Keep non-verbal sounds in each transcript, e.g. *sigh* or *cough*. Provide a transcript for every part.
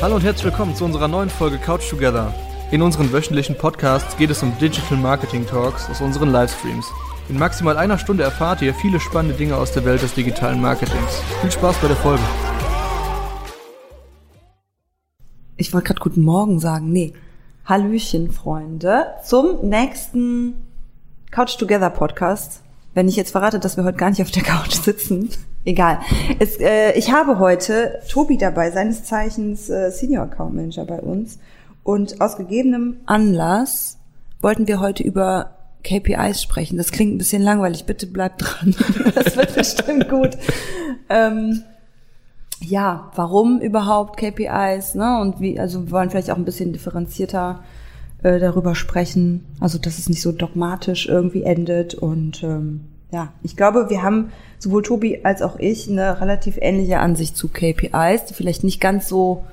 Hallo und herzlich willkommen zu unserer neuen Folge Couch Together. In unseren wöchentlichen Podcasts geht es um Digital Marketing Talks aus unseren Livestreams. In maximal einer Stunde erfahrt ihr viele spannende Dinge aus der Welt des digitalen Marketings. Viel Spaß bei der Folge. Ich wollte gerade guten Morgen sagen. Nee. Hallöchen, Freunde, zum nächsten Couch Together Podcast. Wenn ich jetzt verrate, dass wir heute gar nicht auf der Couch sitzen, egal. Es, äh, ich habe heute Tobi dabei, seines Zeichens äh, Senior Account Manager bei uns. Und aus gegebenem Anlass wollten wir heute über KPIs sprechen. Das klingt ein bisschen langweilig. Bitte bleibt dran. *laughs* Das wird bestimmt gut. Ähm, ja, warum überhaupt KPIs? Ne? Und wie, also wir wollen vielleicht auch ein bisschen differenzierter äh, darüber sprechen. Also dass es nicht so dogmatisch irgendwie endet. Und ähm, ja, ich glaube, wir haben sowohl Tobi als auch ich eine relativ ähnliche Ansicht zu KPIs, die vielleicht nicht ganz so.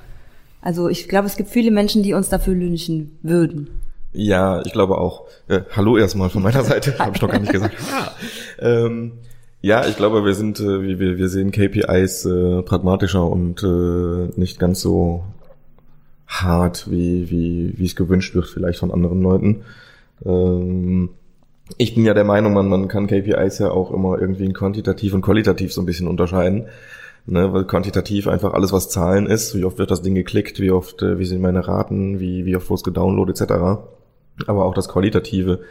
Also ich glaube, es gibt viele Menschen, die uns dafür lünchen würden. Ja, ich glaube auch. Äh, hallo erstmal von meiner Seite, *laughs* habe ich noch gar nicht gesagt. *laughs* ähm, ja, ich glaube, wir sind, äh, wir, wir sehen KPIs äh, pragmatischer und äh, nicht ganz so hart, wie, wie, wie es gewünscht wird, vielleicht von anderen Leuten. Ähm, ich bin ja der Meinung, man, man kann KPIs ja auch immer irgendwie in quantitativ und qualitativ so ein bisschen unterscheiden. Ne, weil quantitativ einfach alles, was Zahlen ist, wie oft wird das Ding geklickt, wie oft, äh, wie sind meine Raten, wie, wie oft wurde es gedownloadet, etc. Aber auch das Qualitative.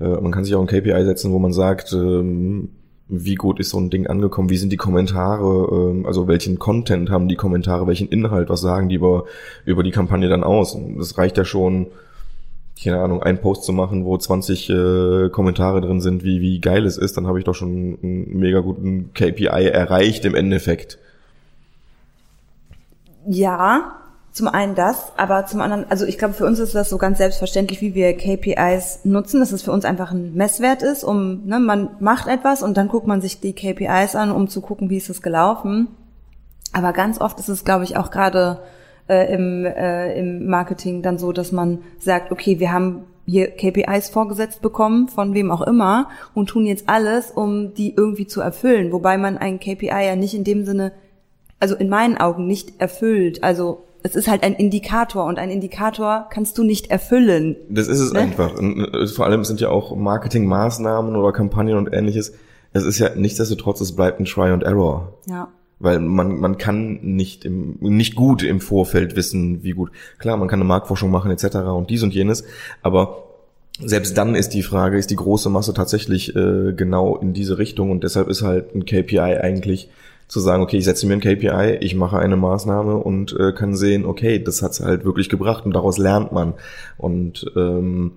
Äh, man kann sich auch ein KPI setzen, wo man sagt, ähm, wie gut ist so ein Ding angekommen, wie sind die Kommentare, ähm, also welchen Content haben die Kommentare, welchen Inhalt, was sagen die über, über die Kampagne dann aus. Das reicht ja schon, keine Ahnung, einen Post zu machen, wo 20 äh, Kommentare drin sind, wie, wie geil es ist, dann habe ich doch schon einen mega guten KPI erreicht im Endeffekt. Ja, zum einen das, aber zum anderen, also ich glaube, für uns ist das so ganz selbstverständlich, wie wir KPIs nutzen, dass es für uns einfach ein Messwert ist, um, ne, man macht etwas und dann guckt man sich die KPIs an, um zu gucken, wie ist es gelaufen. Aber ganz oft ist es, glaube ich, auch gerade äh, im, äh, im Marketing dann so, dass man sagt, okay, wir haben hier KPIs vorgesetzt bekommen, von wem auch immer, und tun jetzt alles, um die irgendwie zu erfüllen. Wobei man ein KPI ja nicht in dem Sinne, also in meinen Augen nicht erfüllt. Also es ist halt ein Indikator und ein Indikator kannst du nicht erfüllen. Das ist es ne? einfach. Und äh, vor allem sind ja auch Marketingmaßnahmen oder Kampagnen und ähnliches. Es ist ja nichtsdestotrotz, es bleibt ein Try and Error. Ja. Weil man, man kann nicht im, nicht gut im Vorfeld wissen, wie gut. Klar, man kann eine Marktforschung machen etc. und dies und jenes, aber selbst dann ist die Frage, ist die große Masse tatsächlich äh, genau in diese Richtung und deshalb ist halt ein KPI eigentlich zu sagen, okay, ich setze mir ein KPI, ich mache eine Maßnahme und äh, kann sehen, okay, das hat's halt wirklich gebracht und daraus lernt man. Und ähm,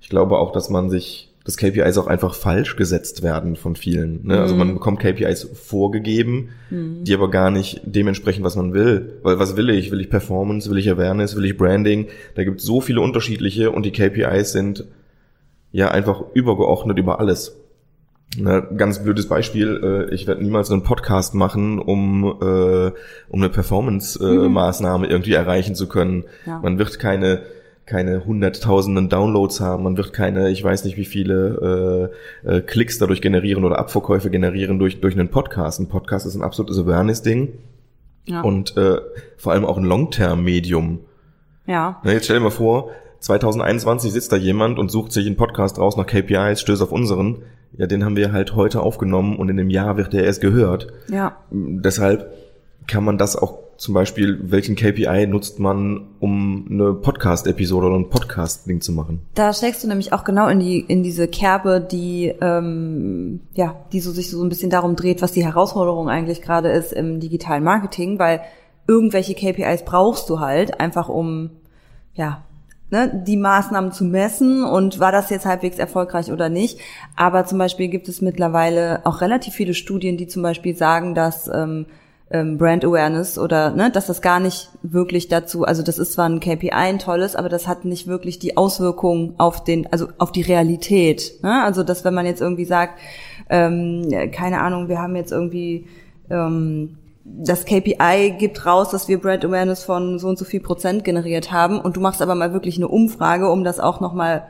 ich glaube auch, dass man sich, dass KPIs auch einfach falsch gesetzt werden von vielen. Ne? Mhm. Also man bekommt KPIs vorgegeben, mhm. die aber gar nicht dementsprechend, was man will. Weil was will ich? Will ich Performance? Will ich Awareness? Will ich Branding? Da gibt es so viele unterschiedliche und die KPIs sind ja einfach übergeordnet über alles. Ne, ganz blödes Beispiel, äh, ich werde niemals einen Podcast machen, um, äh, um eine Performance-Maßnahme äh, mhm. irgendwie erreichen zu können. Ja. Man wird keine keine hunderttausenden Downloads haben, man wird keine, ich weiß nicht wie viele äh, äh, Klicks dadurch generieren oder Abverkäufe generieren durch, durch einen Podcast. Ein Podcast ist ein absolutes Awareness-Ding ja. und äh, vor allem auch ein Long-Term-Medium. Ja. Na, jetzt stell dir mal vor, 2021 sitzt da jemand und sucht sich einen Podcast raus nach KPIs, stößt auf unseren ja, den haben wir halt heute aufgenommen und in einem Jahr wird der erst gehört. Ja. Deshalb kann man das auch zum Beispiel, welchen KPI nutzt man, um eine Podcast-Episode oder einen Podcast-Link zu machen? Da steckst du nämlich auch genau in die in diese Kerbe, die ähm, ja, die so sich so ein bisschen darum dreht, was die Herausforderung eigentlich gerade ist im digitalen Marketing, weil irgendwelche KPIs brauchst du halt einfach um ja ne, die Maßnahmen zu messen und war das jetzt halbwegs erfolgreich oder nicht. Aber zum Beispiel gibt es mittlerweile auch relativ viele Studien, die zum Beispiel sagen, dass ähm, ähm, Brand Awareness oder ne, dass das gar nicht wirklich dazu, also das ist zwar ein KPI, ein tolles, aber das hat nicht wirklich die Auswirkungen auf den, also auf die Realität. Ne? Also dass wenn man jetzt irgendwie sagt, ähm, keine Ahnung, wir haben jetzt irgendwie ähm, das KPI gibt raus, dass wir Brand Awareness von so und so viel Prozent generiert haben und du machst aber mal wirklich eine Umfrage, um das auch nochmal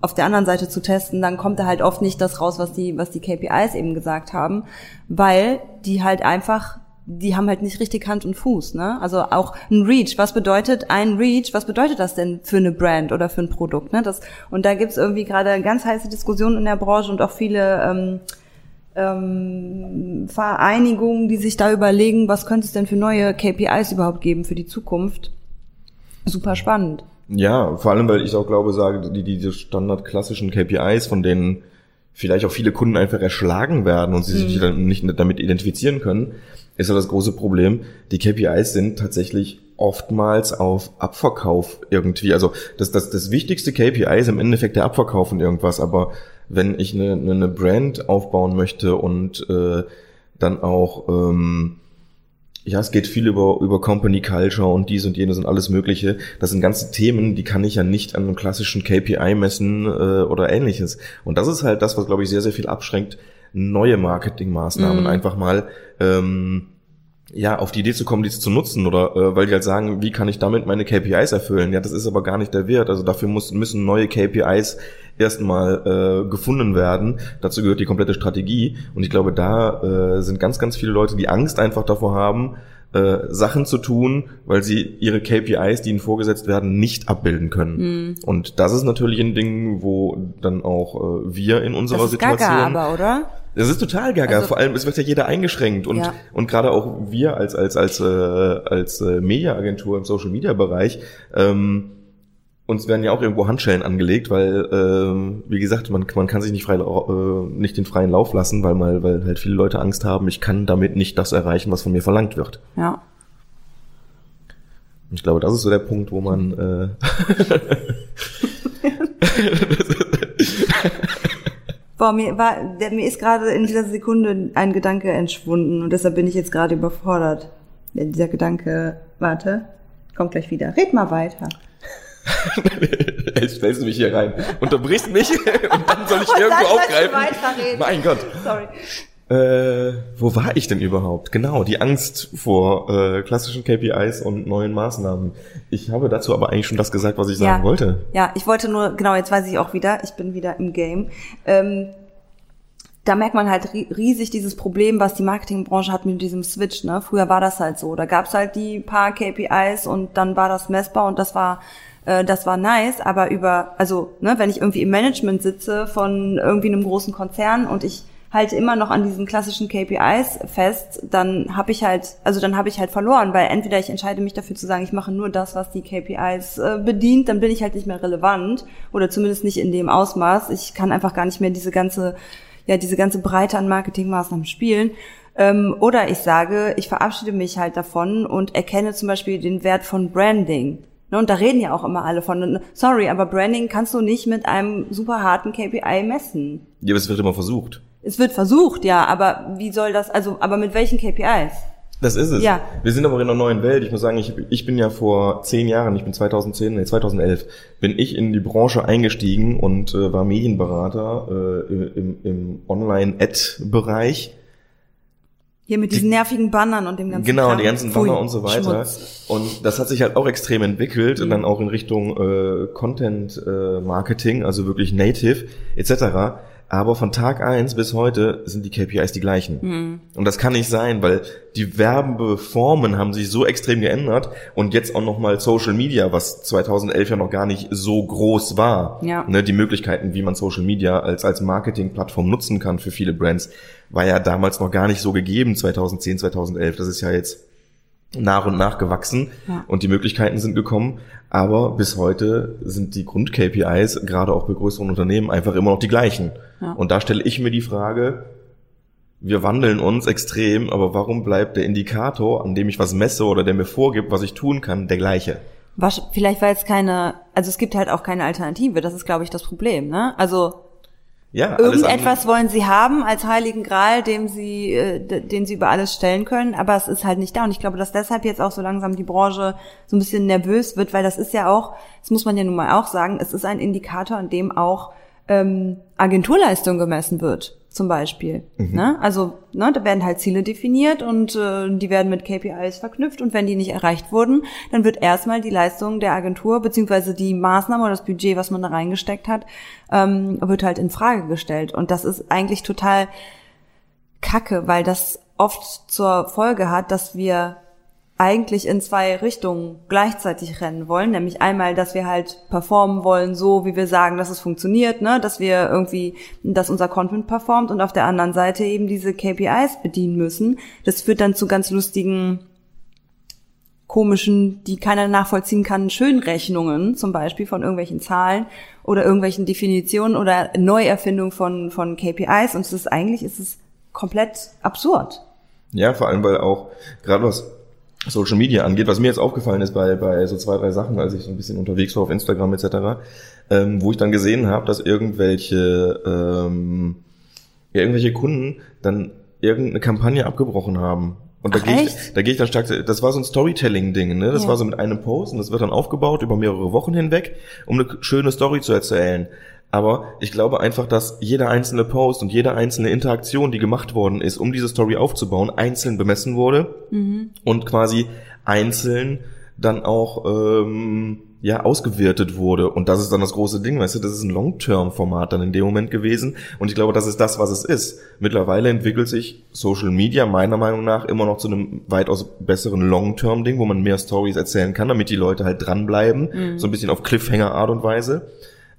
auf der anderen Seite zu testen, dann kommt da halt oft nicht das raus, was die, was die KPIs eben gesagt haben, weil die halt einfach die haben halt nicht richtig Hand und Fuß, ne? Also auch ein Reach, was bedeutet ein Reach, was bedeutet das denn für eine Brand oder für ein Produkt, ne? Das, und da gibt's irgendwie gerade ganz heiße Diskussionen in der Branche und auch viele ähm, ähm, Vereinigungen, die sich da überlegen, was könnte es denn für neue KPIs überhaupt geben für die Zukunft. Super spannend. Ja, vor allem, weil ich auch glaube, sage, die, diese standardklassischen KPIs, von denen vielleicht auch viele Kunden einfach erschlagen werden und sie sich dann nicht damit identifizieren können, ist ja das große Problem. Die KPIs sind tatsächlich oftmals auf Abverkauf irgendwie. Also das, das, das wichtigste KPI ist im Endeffekt der Abverkauf von irgendwas, aber wenn ich eine, eine Brand aufbauen möchte und äh, dann auch ähm, ja, es geht viel über, über Company Culture und dies und jenes und alles Mögliche. Das sind ganze Themen, die kann ich ja nicht an einem klassischen KPI messen äh, oder ähnliches. Und das ist halt das, was, glaube ich, sehr, sehr viel abschränkt, neue Marketingmaßnahmen Mhm. einfach mal ähm, ja, auf die Idee zu kommen, die zu nutzen oder äh, weil die halt sagen, wie kann ich damit meine KPIs erfüllen? Ja, das ist aber gar nicht der Wert. Also dafür muss, müssen neue KPIs erstmal äh, gefunden werden. Dazu gehört die komplette Strategie. Und ich glaube, da äh, sind ganz, ganz viele Leute, die Angst einfach davor haben, äh, Sachen zu tun, weil sie ihre KPIs, die ihnen vorgesetzt werden, nicht abbilden können. Und das ist natürlich ein Ding, wo dann auch äh, wir in unserer Das ist Situation gaga aber, oder? das ist total gaga. Also- Vor allem, es wird ja jeder eingeschränkt und Ja. und gerade auch wir als als als äh, als äh, Mediaagentur im Social Media Bereich ähm, uns werden ja auch irgendwo Handschellen angelegt, weil ähm, wie gesagt man man kann sich nicht frei äh, nicht den freien Lauf lassen, weil mal weil halt viele Leute Angst haben, ich kann damit nicht das erreichen, was von mir verlangt wird. Ja. Ich glaube, das ist so der Punkt, wo man äh, *laughs* Boah, mir war, mir ist gerade in dieser Sekunde ein Gedanke entschwunden und deshalb bin ich jetzt gerade überfordert. Dieser Gedanke, warte, kommt gleich wieder. Red mal weiter. *laughs* Jetzt stellst du mich hier rein, unterbrichst mich *laughs* und dann soll ich Und irgendwo aufgreifen. weiterreden. Mein Gott. Sorry. Äh, wo war ich denn überhaupt? Genau, die Angst vor äh, klassischen KPIs und neuen Maßnahmen. Ich habe dazu aber eigentlich schon das gesagt, was ich sagen wollte. Ja, ich wollte nur, genau, jetzt weiß ich auch wieder, ich bin wieder im Game. Ähm, da merkt man halt ri- riesig dieses Problem, was die Marketingbranche hat mit diesem Switch. Ne? Früher war das halt so. Da gab's halt die paar KPIs und dann war das messbar und das war äh, das war nice, aber über, also ne, wenn ich irgendwie im Management sitze von irgendwie einem großen Konzern und ich halte immer noch an diesen klassischen KPIs fest, dann habe ich halt, also dann habe ich halt verloren, weil entweder ich entscheide mich dafür zu sagen, ich mache nur das, was die KPIs äh, bedient, dann bin ich halt nicht mehr relevant oder zumindest nicht in dem Ausmaß. Ich kann einfach gar nicht mehr diese ganze, ja, diese ganze Breite an Marketingmaßnahmen spielen. Ähm, oder ich sage, ich verabschiede mich halt davon und erkenne zum Beispiel den Wert von Branding. Ne, und da reden ja auch immer alle von, sorry, aber Branding kannst du nicht mit einem super harten KPI messen. Ja, aber es wird immer versucht. Es wird versucht, ja, aber wie soll das, also, aber mit welchen KPIs? Das ist es. Ja. Wir sind aber in einer neuen Welt. Ich muss sagen, ich, ich bin ja vor zehn Jahren, ich bin 2010, nee, 2011, bin ich in die Branche eingestiegen und äh, war Medienberater äh, im, im Online-Ad-Bereich. Hier mit diesen nervigen Bannern und dem ganzen Genau, Kram. die ganzen Pfui, Banner und so weiter. Schmutz. Und das hat sich halt auch extrem entwickelt und Mhm. dann auch in Richtung äh, Content äh, Marketing, also wirklich Native etc. Aber von Tag eins bis heute sind die KPIs die gleichen. Mhm. Und das kann nicht sein, weil die Werbeformen haben sich so extrem geändert und jetzt auch nochmal Social Media, was 2011 ja noch gar nicht so groß war. Ja. Ne, die Möglichkeiten, wie man Social Media als, als Marketingplattform nutzen kann für viele Brands, war ja damals noch gar nicht so gegeben, 2010, 2011. Das ist ja jetzt nach und nach gewachsen Ja. und die Möglichkeiten sind gekommen. Aber bis heute sind die Grund-KPIs, gerade auch bei größeren Unternehmen, einfach immer noch die gleichen. Ja. Und da stelle ich mir die Frage, wir wandeln uns extrem, aber warum bleibt der Indikator, an dem ich was messe oder der mir vorgibt, was ich tun kann, der gleiche? Was, vielleicht weil es keine, also es gibt halt auch keine Alternative, das ist, glaube ich, das Problem, ne? Also Ja, irgendetwas andere- wollen sie haben als heiligen Gral, dem sie, äh, den sie über alles stellen können, aber es ist halt nicht da. Und ich glaube, dass deshalb jetzt auch so langsam die Branche so ein bisschen nervös wird, weil das ist ja auch, das muss man ja nun mal auch sagen, es ist ein Indikator, an dem auch ähm, Agenturleistung gemessen wird, zum Beispiel. Ne? Also ne, da werden halt Ziele definiert und äh, die werden mit KPIs verknüpft und wenn die nicht erreicht wurden, dann wird erstmal die Leistung der Agentur beziehungsweise die Maßnahme oder das Budget, was man da reingesteckt hat, ähm, wird halt in Frage gestellt. Und das ist eigentlich total kacke, weil das oft zur Folge hat, dass wir eigentlich in zwei Richtungen gleichzeitig rennen wollen, nämlich einmal, dass wir halt performen wollen, so wie wir sagen, dass es funktioniert, ne, dass wir irgendwie, dass unser Content performt und auf der anderen Seite eben diese KPIs bedienen müssen. Das führt dann zu ganz lustigen komischen, die keiner nachvollziehen kann, Schönrechnungen zum Beispiel von irgendwelchen Zahlen oder irgendwelchen Definitionen oder Neuerfindung von, von KPIs und es ist eigentlich, ist es komplett absurd. Ja, vor allem, weil auch, gerade was Social Media angeht, was mir jetzt aufgefallen ist bei, bei so zwei, drei Sachen, als ich so ein bisschen unterwegs war auf Instagram etc., ähm, wo ich dann gesehen habe, dass irgendwelche, ähm, ja, irgendwelche Kunden dann irgendeine Kampagne abgebrochen haben. Und da gehe ich, da gehe ich dann stark, das war so ein Storytelling-Ding, ne? Das ja. war so mit einem Post und das wird dann aufgebaut über mehrere Wochen hinweg, um eine schöne Story zu erzählen. Aber ich glaube einfach, dass jeder einzelne Post und jede einzelne Interaktion, die gemacht worden ist, um diese Story aufzubauen, einzeln bemessen wurde mhm. und quasi einzeln dann auch ähm, ja ausgewertet wurde. Und das ist dann das große Ding, weißt du, das ist ein Long-Term-Format dann in dem Moment gewesen. Und ich glaube, das ist das, was es ist. Mittlerweile entwickelt sich Social Media meiner Meinung nach immer noch zu einem weitaus besseren Long-Term-Ding, wo man mehr Stories erzählen kann, damit die Leute halt dranbleiben. Mhm. So ein bisschen auf Cliffhanger-Art und Weise.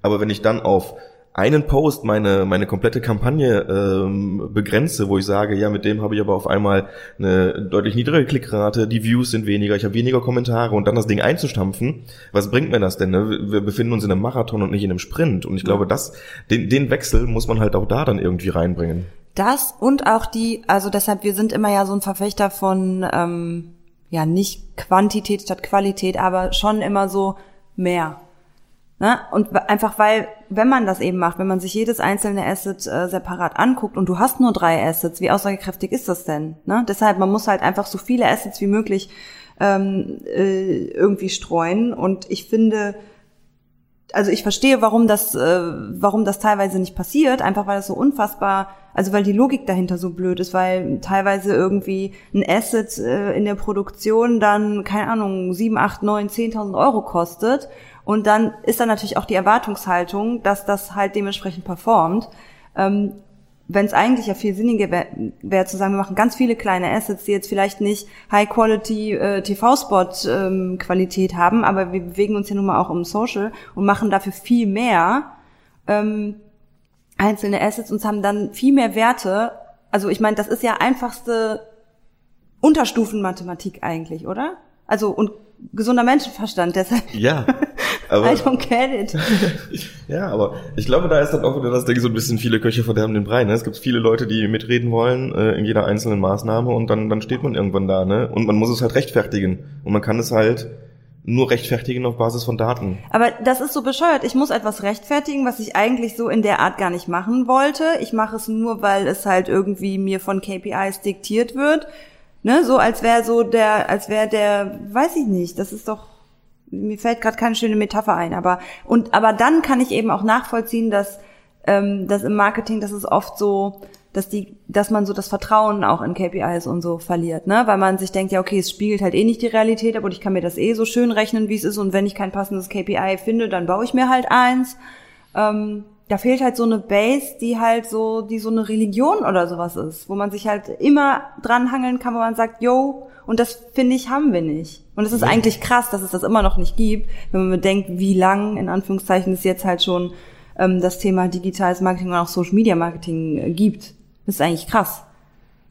Aber wenn ich dann auf einen Post meine, meine komplette Kampagne ähm, begrenze, wo ich sage, ja, mit dem habe ich aber auf einmal eine deutlich niedrige Klickrate, die Views sind weniger, ich habe weniger Kommentare und dann das Ding einzustampfen, was bringt mir das denn? Ne? Wir befinden uns in einem Marathon und nicht in einem Sprint. Und ich glaube, das, den, den Wechsel muss man halt auch da dann irgendwie reinbringen. Das und auch die, also deshalb, wir sind immer ja so ein Verfechter von, ähm, ja, nicht Quantität statt Qualität, aber schon immer so mehr. Ne? Und einfach weil, wenn man das eben macht, wenn man sich jedes einzelne Asset äh, separat anguckt und du hast nur drei Assets, wie aussagekräftig ist das denn? Ne? Deshalb, man muss halt einfach so viele Assets wie möglich ähm, äh, irgendwie streuen. Und ich finde, also ich verstehe, warum das, äh, warum das teilweise nicht passiert, einfach weil es so unfassbar, also weil die Logik dahinter so blöd ist, weil teilweise irgendwie ein Asset äh, in der Produktion dann, keine Ahnung, sieben, acht, neun, zehntausend Euro kostet und dann ist dann natürlich auch die Erwartungshaltung, dass das halt dementsprechend performt. Ähm, wenn es eigentlich ja viel sinniger wäre, wär zu sagen, wir machen ganz viele kleine Assets, die jetzt vielleicht nicht High-Quality äh, TV-Spot-Qualität ähm, haben, aber wir bewegen uns ja nun mal auch um Social und machen dafür viel mehr ähm, einzelne Assets und haben dann viel mehr Werte. Also ich meine, das ist ja einfachste Unterstufenmathematik eigentlich, oder? Also und gesunder Menschenverstand, deshalb. Ja. *laughs* Aber, I don't get it. *laughs* ja, aber ich glaube, da ist dann auch wieder das Ding so ein bisschen viele Köche verderben den Brei. Ne? Es gibt viele Leute, die mitreden wollen äh, in jeder einzelnen Maßnahme und dann, dann steht man irgendwann da. Ne? Und man muss es halt rechtfertigen. Und man kann es halt nur rechtfertigen auf Basis von Daten. Aber das ist so bescheuert. Ich muss etwas rechtfertigen, was ich eigentlich so in der Art gar nicht machen wollte. Ich mache es nur, weil es halt irgendwie mir von KPIs diktiert wird. Ne, so als wäre so der, als wäre der, weiß ich nicht, das ist doch mir fällt gerade keine schöne Metapher ein, aber und aber dann kann ich eben auch nachvollziehen, dass ähm, dass im Marketing, das ist oft so, dass die, dass man so das Vertrauen auch in KPIs und so verliert, ne, weil man sich denkt, ja okay, es spiegelt halt eh nicht die Realität, aber ich kann mir das eh so schön rechnen, wie es ist und wenn ich kein passendes KPI finde, dann baue ich mir halt eins. Ähm, da fehlt halt so eine Base, die halt so, die so eine Religion oder sowas ist, wo man sich halt immer dranhangeln kann, wo man sagt, yo, und das finde ich, haben wir nicht. Und es ist ja. eigentlich krass, dass es das immer noch nicht gibt, wenn man bedenkt, wie lang, in Anführungszeichen, es jetzt halt schon ähm, das Thema digitales Marketing und auch Social Media Marketing äh, gibt. Das ist eigentlich krass.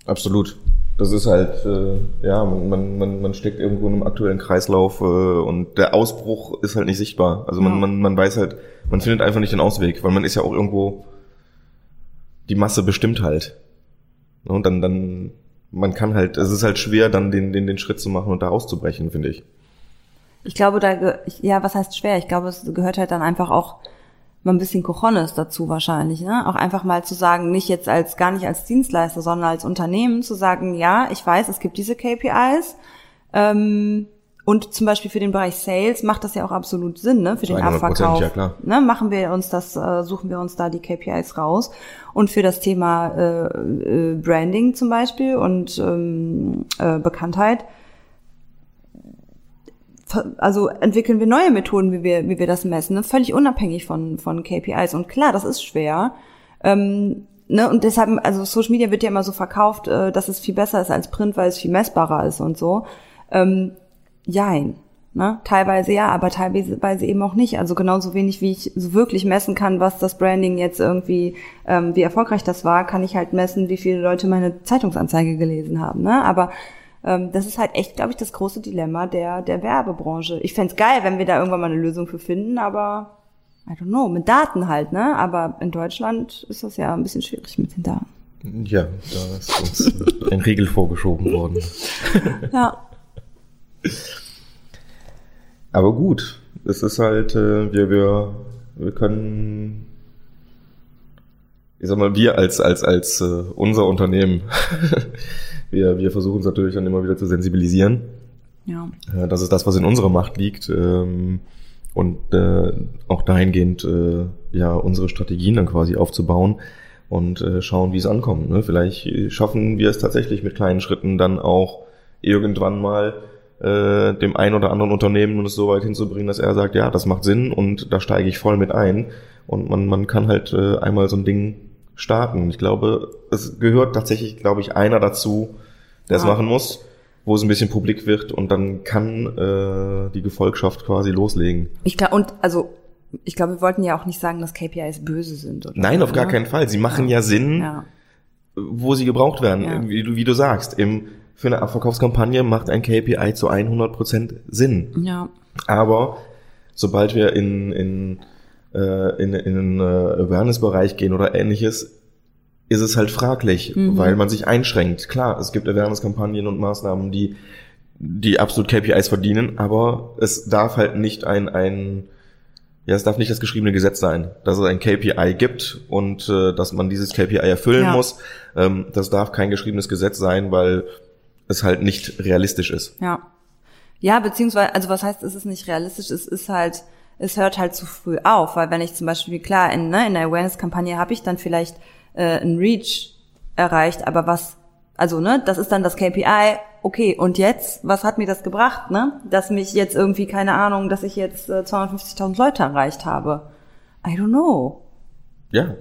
Absolut. Das ist halt, äh, ja, man, man, man steckt irgendwo in einem aktuellen Kreislauf äh, und der Ausbruch ist halt nicht sichtbar. Also man, ja. man, man weiß halt, man findet einfach nicht den Ausweg, weil man ist ja auch irgendwo, die Masse bestimmt halt. Und dann, dann, man kann halt, es ist halt schwer, dann den, den, den Schritt zu machen und da auszubrechen, finde ich. Ich glaube, da, ja, was heißt schwer? Ich glaube, es gehört halt dann einfach auch mal ein bisschen Cojones dazu wahrscheinlich, ne? Auch einfach mal zu sagen, nicht jetzt als, gar nicht als Dienstleister, sondern als Unternehmen zu sagen, ja, ich weiß, es gibt diese KPIs, ähm, und zum Beispiel für den Bereich Sales macht das ja auch absolut Sinn, ne? Für den Abverkauf. Ja, klar. Ne? Machen wir uns das, äh, suchen wir uns da die KPIs raus. Und für das Thema äh, äh, Branding zum Beispiel und ähm, äh, Bekanntheit also entwickeln wir neue Methoden, wie wir, wie wir das messen, ne? völlig unabhängig von, von KPIs. Und klar, das ist schwer. Ähm, ne, und deshalb, also Social Media wird ja immer so verkauft, äh, dass es viel besser ist als Print, weil es viel messbarer ist und so. Ähm, jein. Ne? Teilweise ja, aber teilweise eben auch nicht. Also genauso wenig, wie ich so wirklich messen kann, was das Branding jetzt irgendwie, ähm, wie erfolgreich das war, kann ich halt messen, wie viele Leute meine Zeitungsanzeige gelesen haben. Ne? Aber ähm, das ist halt echt, glaube ich, das große Dilemma der, der Werbebranche. Ich fände geil, wenn wir da irgendwann mal eine Lösung für finden, aber I don't know, mit Daten halt, ne? Aber in Deutschland ist das ja ein bisschen schwierig mit den Daten. Ja, da ist uns ein Riegel vorgeschoben worden. ja. Aber gut, es ist halt, äh, wir, wir, wir können, ich sag mal, wir als, als, als äh, unser Unternehmen, *laughs* wir, wir versuchen es natürlich dann immer wieder zu sensibilisieren. Ja. Äh, das ist das, was in unserer Macht liegt. Ähm, und äh, auch dahingehend äh, ja unsere Strategien dann quasi aufzubauen und äh, schauen, wie es ankommt. Ne? Vielleicht schaffen wir es tatsächlich mit kleinen Schritten dann auch irgendwann mal äh, dem ein oder anderen Unternehmen es so weit hinzubringen, dass er sagt, ja, das macht Sinn und da steige ich voll mit ein. Und man, man kann halt äh, einmal so ein Ding starten. Ich glaube, es gehört tatsächlich, glaube ich, einer dazu, der es ja. machen muss, wo es ein bisschen publik wird und dann kann äh, die Gefolgschaft quasi loslegen. Ich glaube, und also ich glaube, wir wollten ja auch nicht sagen, dass KPIs böse sind. Oder Nein, auf gar keinen Fall. Sie machen ja, ja Sinn, ja. wo sie gebraucht werden, wie, du, wie du sagst. Im für eine Abverkaufskampagne macht ein KPI zu 100% Sinn. Ja. Aber sobald wir in, in, äh, in, in einen äh, Awareness-Bereich gehen oder ähnliches, ist es halt fraglich, mhm. weil man sich einschränkt. Klar, es gibt Awareness-Kampagnen und Maßnahmen, die, die absolut KPIs verdienen, aber es darf halt nicht ein, ein ja, es darf nicht das geschriebene Gesetz sein, dass es ein KPI gibt und äh, dass man dieses KPI erfüllen ja. muss. Ähm, das darf kein geschriebenes Gesetz sein, weil es halt nicht realistisch ist. Ja. Ja, beziehungsweise, also was heißt, es ist nicht realistisch, es ist halt, es hört halt zu früh auf, weil wenn ich zum Beispiel, klar, in, ne, in der Awareness-Kampagne habe ich dann vielleicht äh, ein Reach erreicht, aber was, also ne, das ist dann das KPI, okay, und jetzt, was hat mir das gebracht, ne? Dass mich jetzt irgendwie, keine Ahnung, dass ich jetzt äh, 250.000 Leute erreicht habe. I don't know. Ja,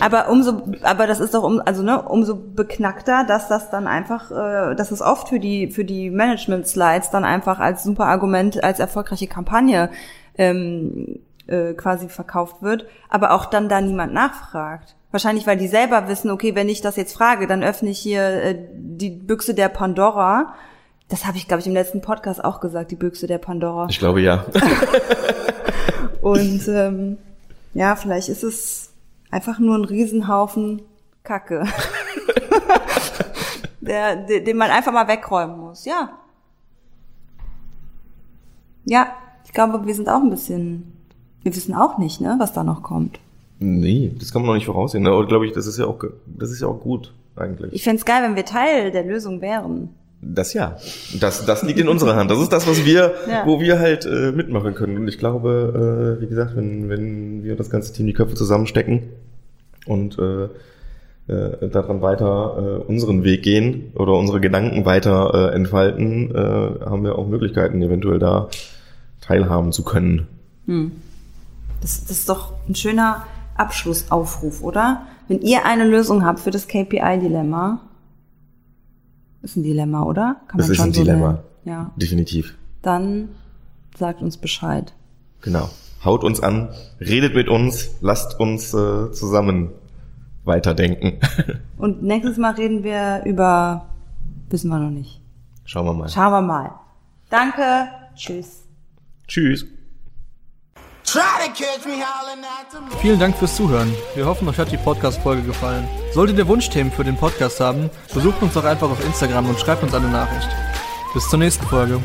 aber umso, aber das ist doch um, also ne, umso beknackter, dass das dann einfach, äh, dass es oft für die für die Management-Slides dann einfach als super Argument, als erfolgreiche Kampagne ähm, äh, quasi verkauft wird, aber auch dann da niemand nachfragt. Wahrscheinlich, weil die selber wissen, okay, wenn ich das jetzt frage, dann öffne ich hier äh, die Büchse der Pandora. Das habe ich, glaube ich, im letzten Podcast auch gesagt, die Büchse der Pandora. Ich glaube ja. *laughs* Und ähm, ja, vielleicht ist es einfach nur ein Riesenhaufen Kacke. *laughs* der, den man einfach mal wegräumen muss, ja. Ja, ich glaube, wir sind auch ein bisschen, wir wissen auch nicht, ne, was da noch kommt. Nee, das kann man noch nicht voraussehen. Aber glaube ich, das ist ja auch, das ist ja auch gut, eigentlich. Ich fände geil, wenn wir Teil der Lösung wären. Das ja. Das, das liegt in unserer Hand. Das ist das, was wir, ja. wo wir halt äh, mitmachen können. Und ich glaube, äh, wie gesagt, wenn, wenn wir das ganze Team die Köpfe zusammenstecken und äh, äh, daran weiter äh, unseren Weg gehen oder unsere Gedanken weiter äh, entfalten, äh, haben wir auch Möglichkeiten, eventuell da teilhaben zu können. Hm. Das, das ist doch ein schöner Abschlussaufruf, oder? Wenn ihr eine Lösung habt für das KPI-Dilemma, ist ein Dilemma, oder? Kann das man ist schon ein so Dilemma. Nennen. Ja. Definitiv. Dann sagt uns Bescheid. Genau. Haut uns an, redet mit uns, lasst uns äh, zusammen weiterdenken. *laughs* Und nächstes Mal reden wir über, wissen wir noch nicht. Schauen wir mal. Schauen wir mal. Danke. Tschüss. Tschüss. Vielen Dank fürs Zuhören. Wir hoffen, euch hat die Podcast-Folge gefallen. Solltet ihr Wunschthemen für den Podcast haben, besucht uns doch einfach auf Instagram und schreibt uns eine Nachricht. Bis zur nächsten Folge.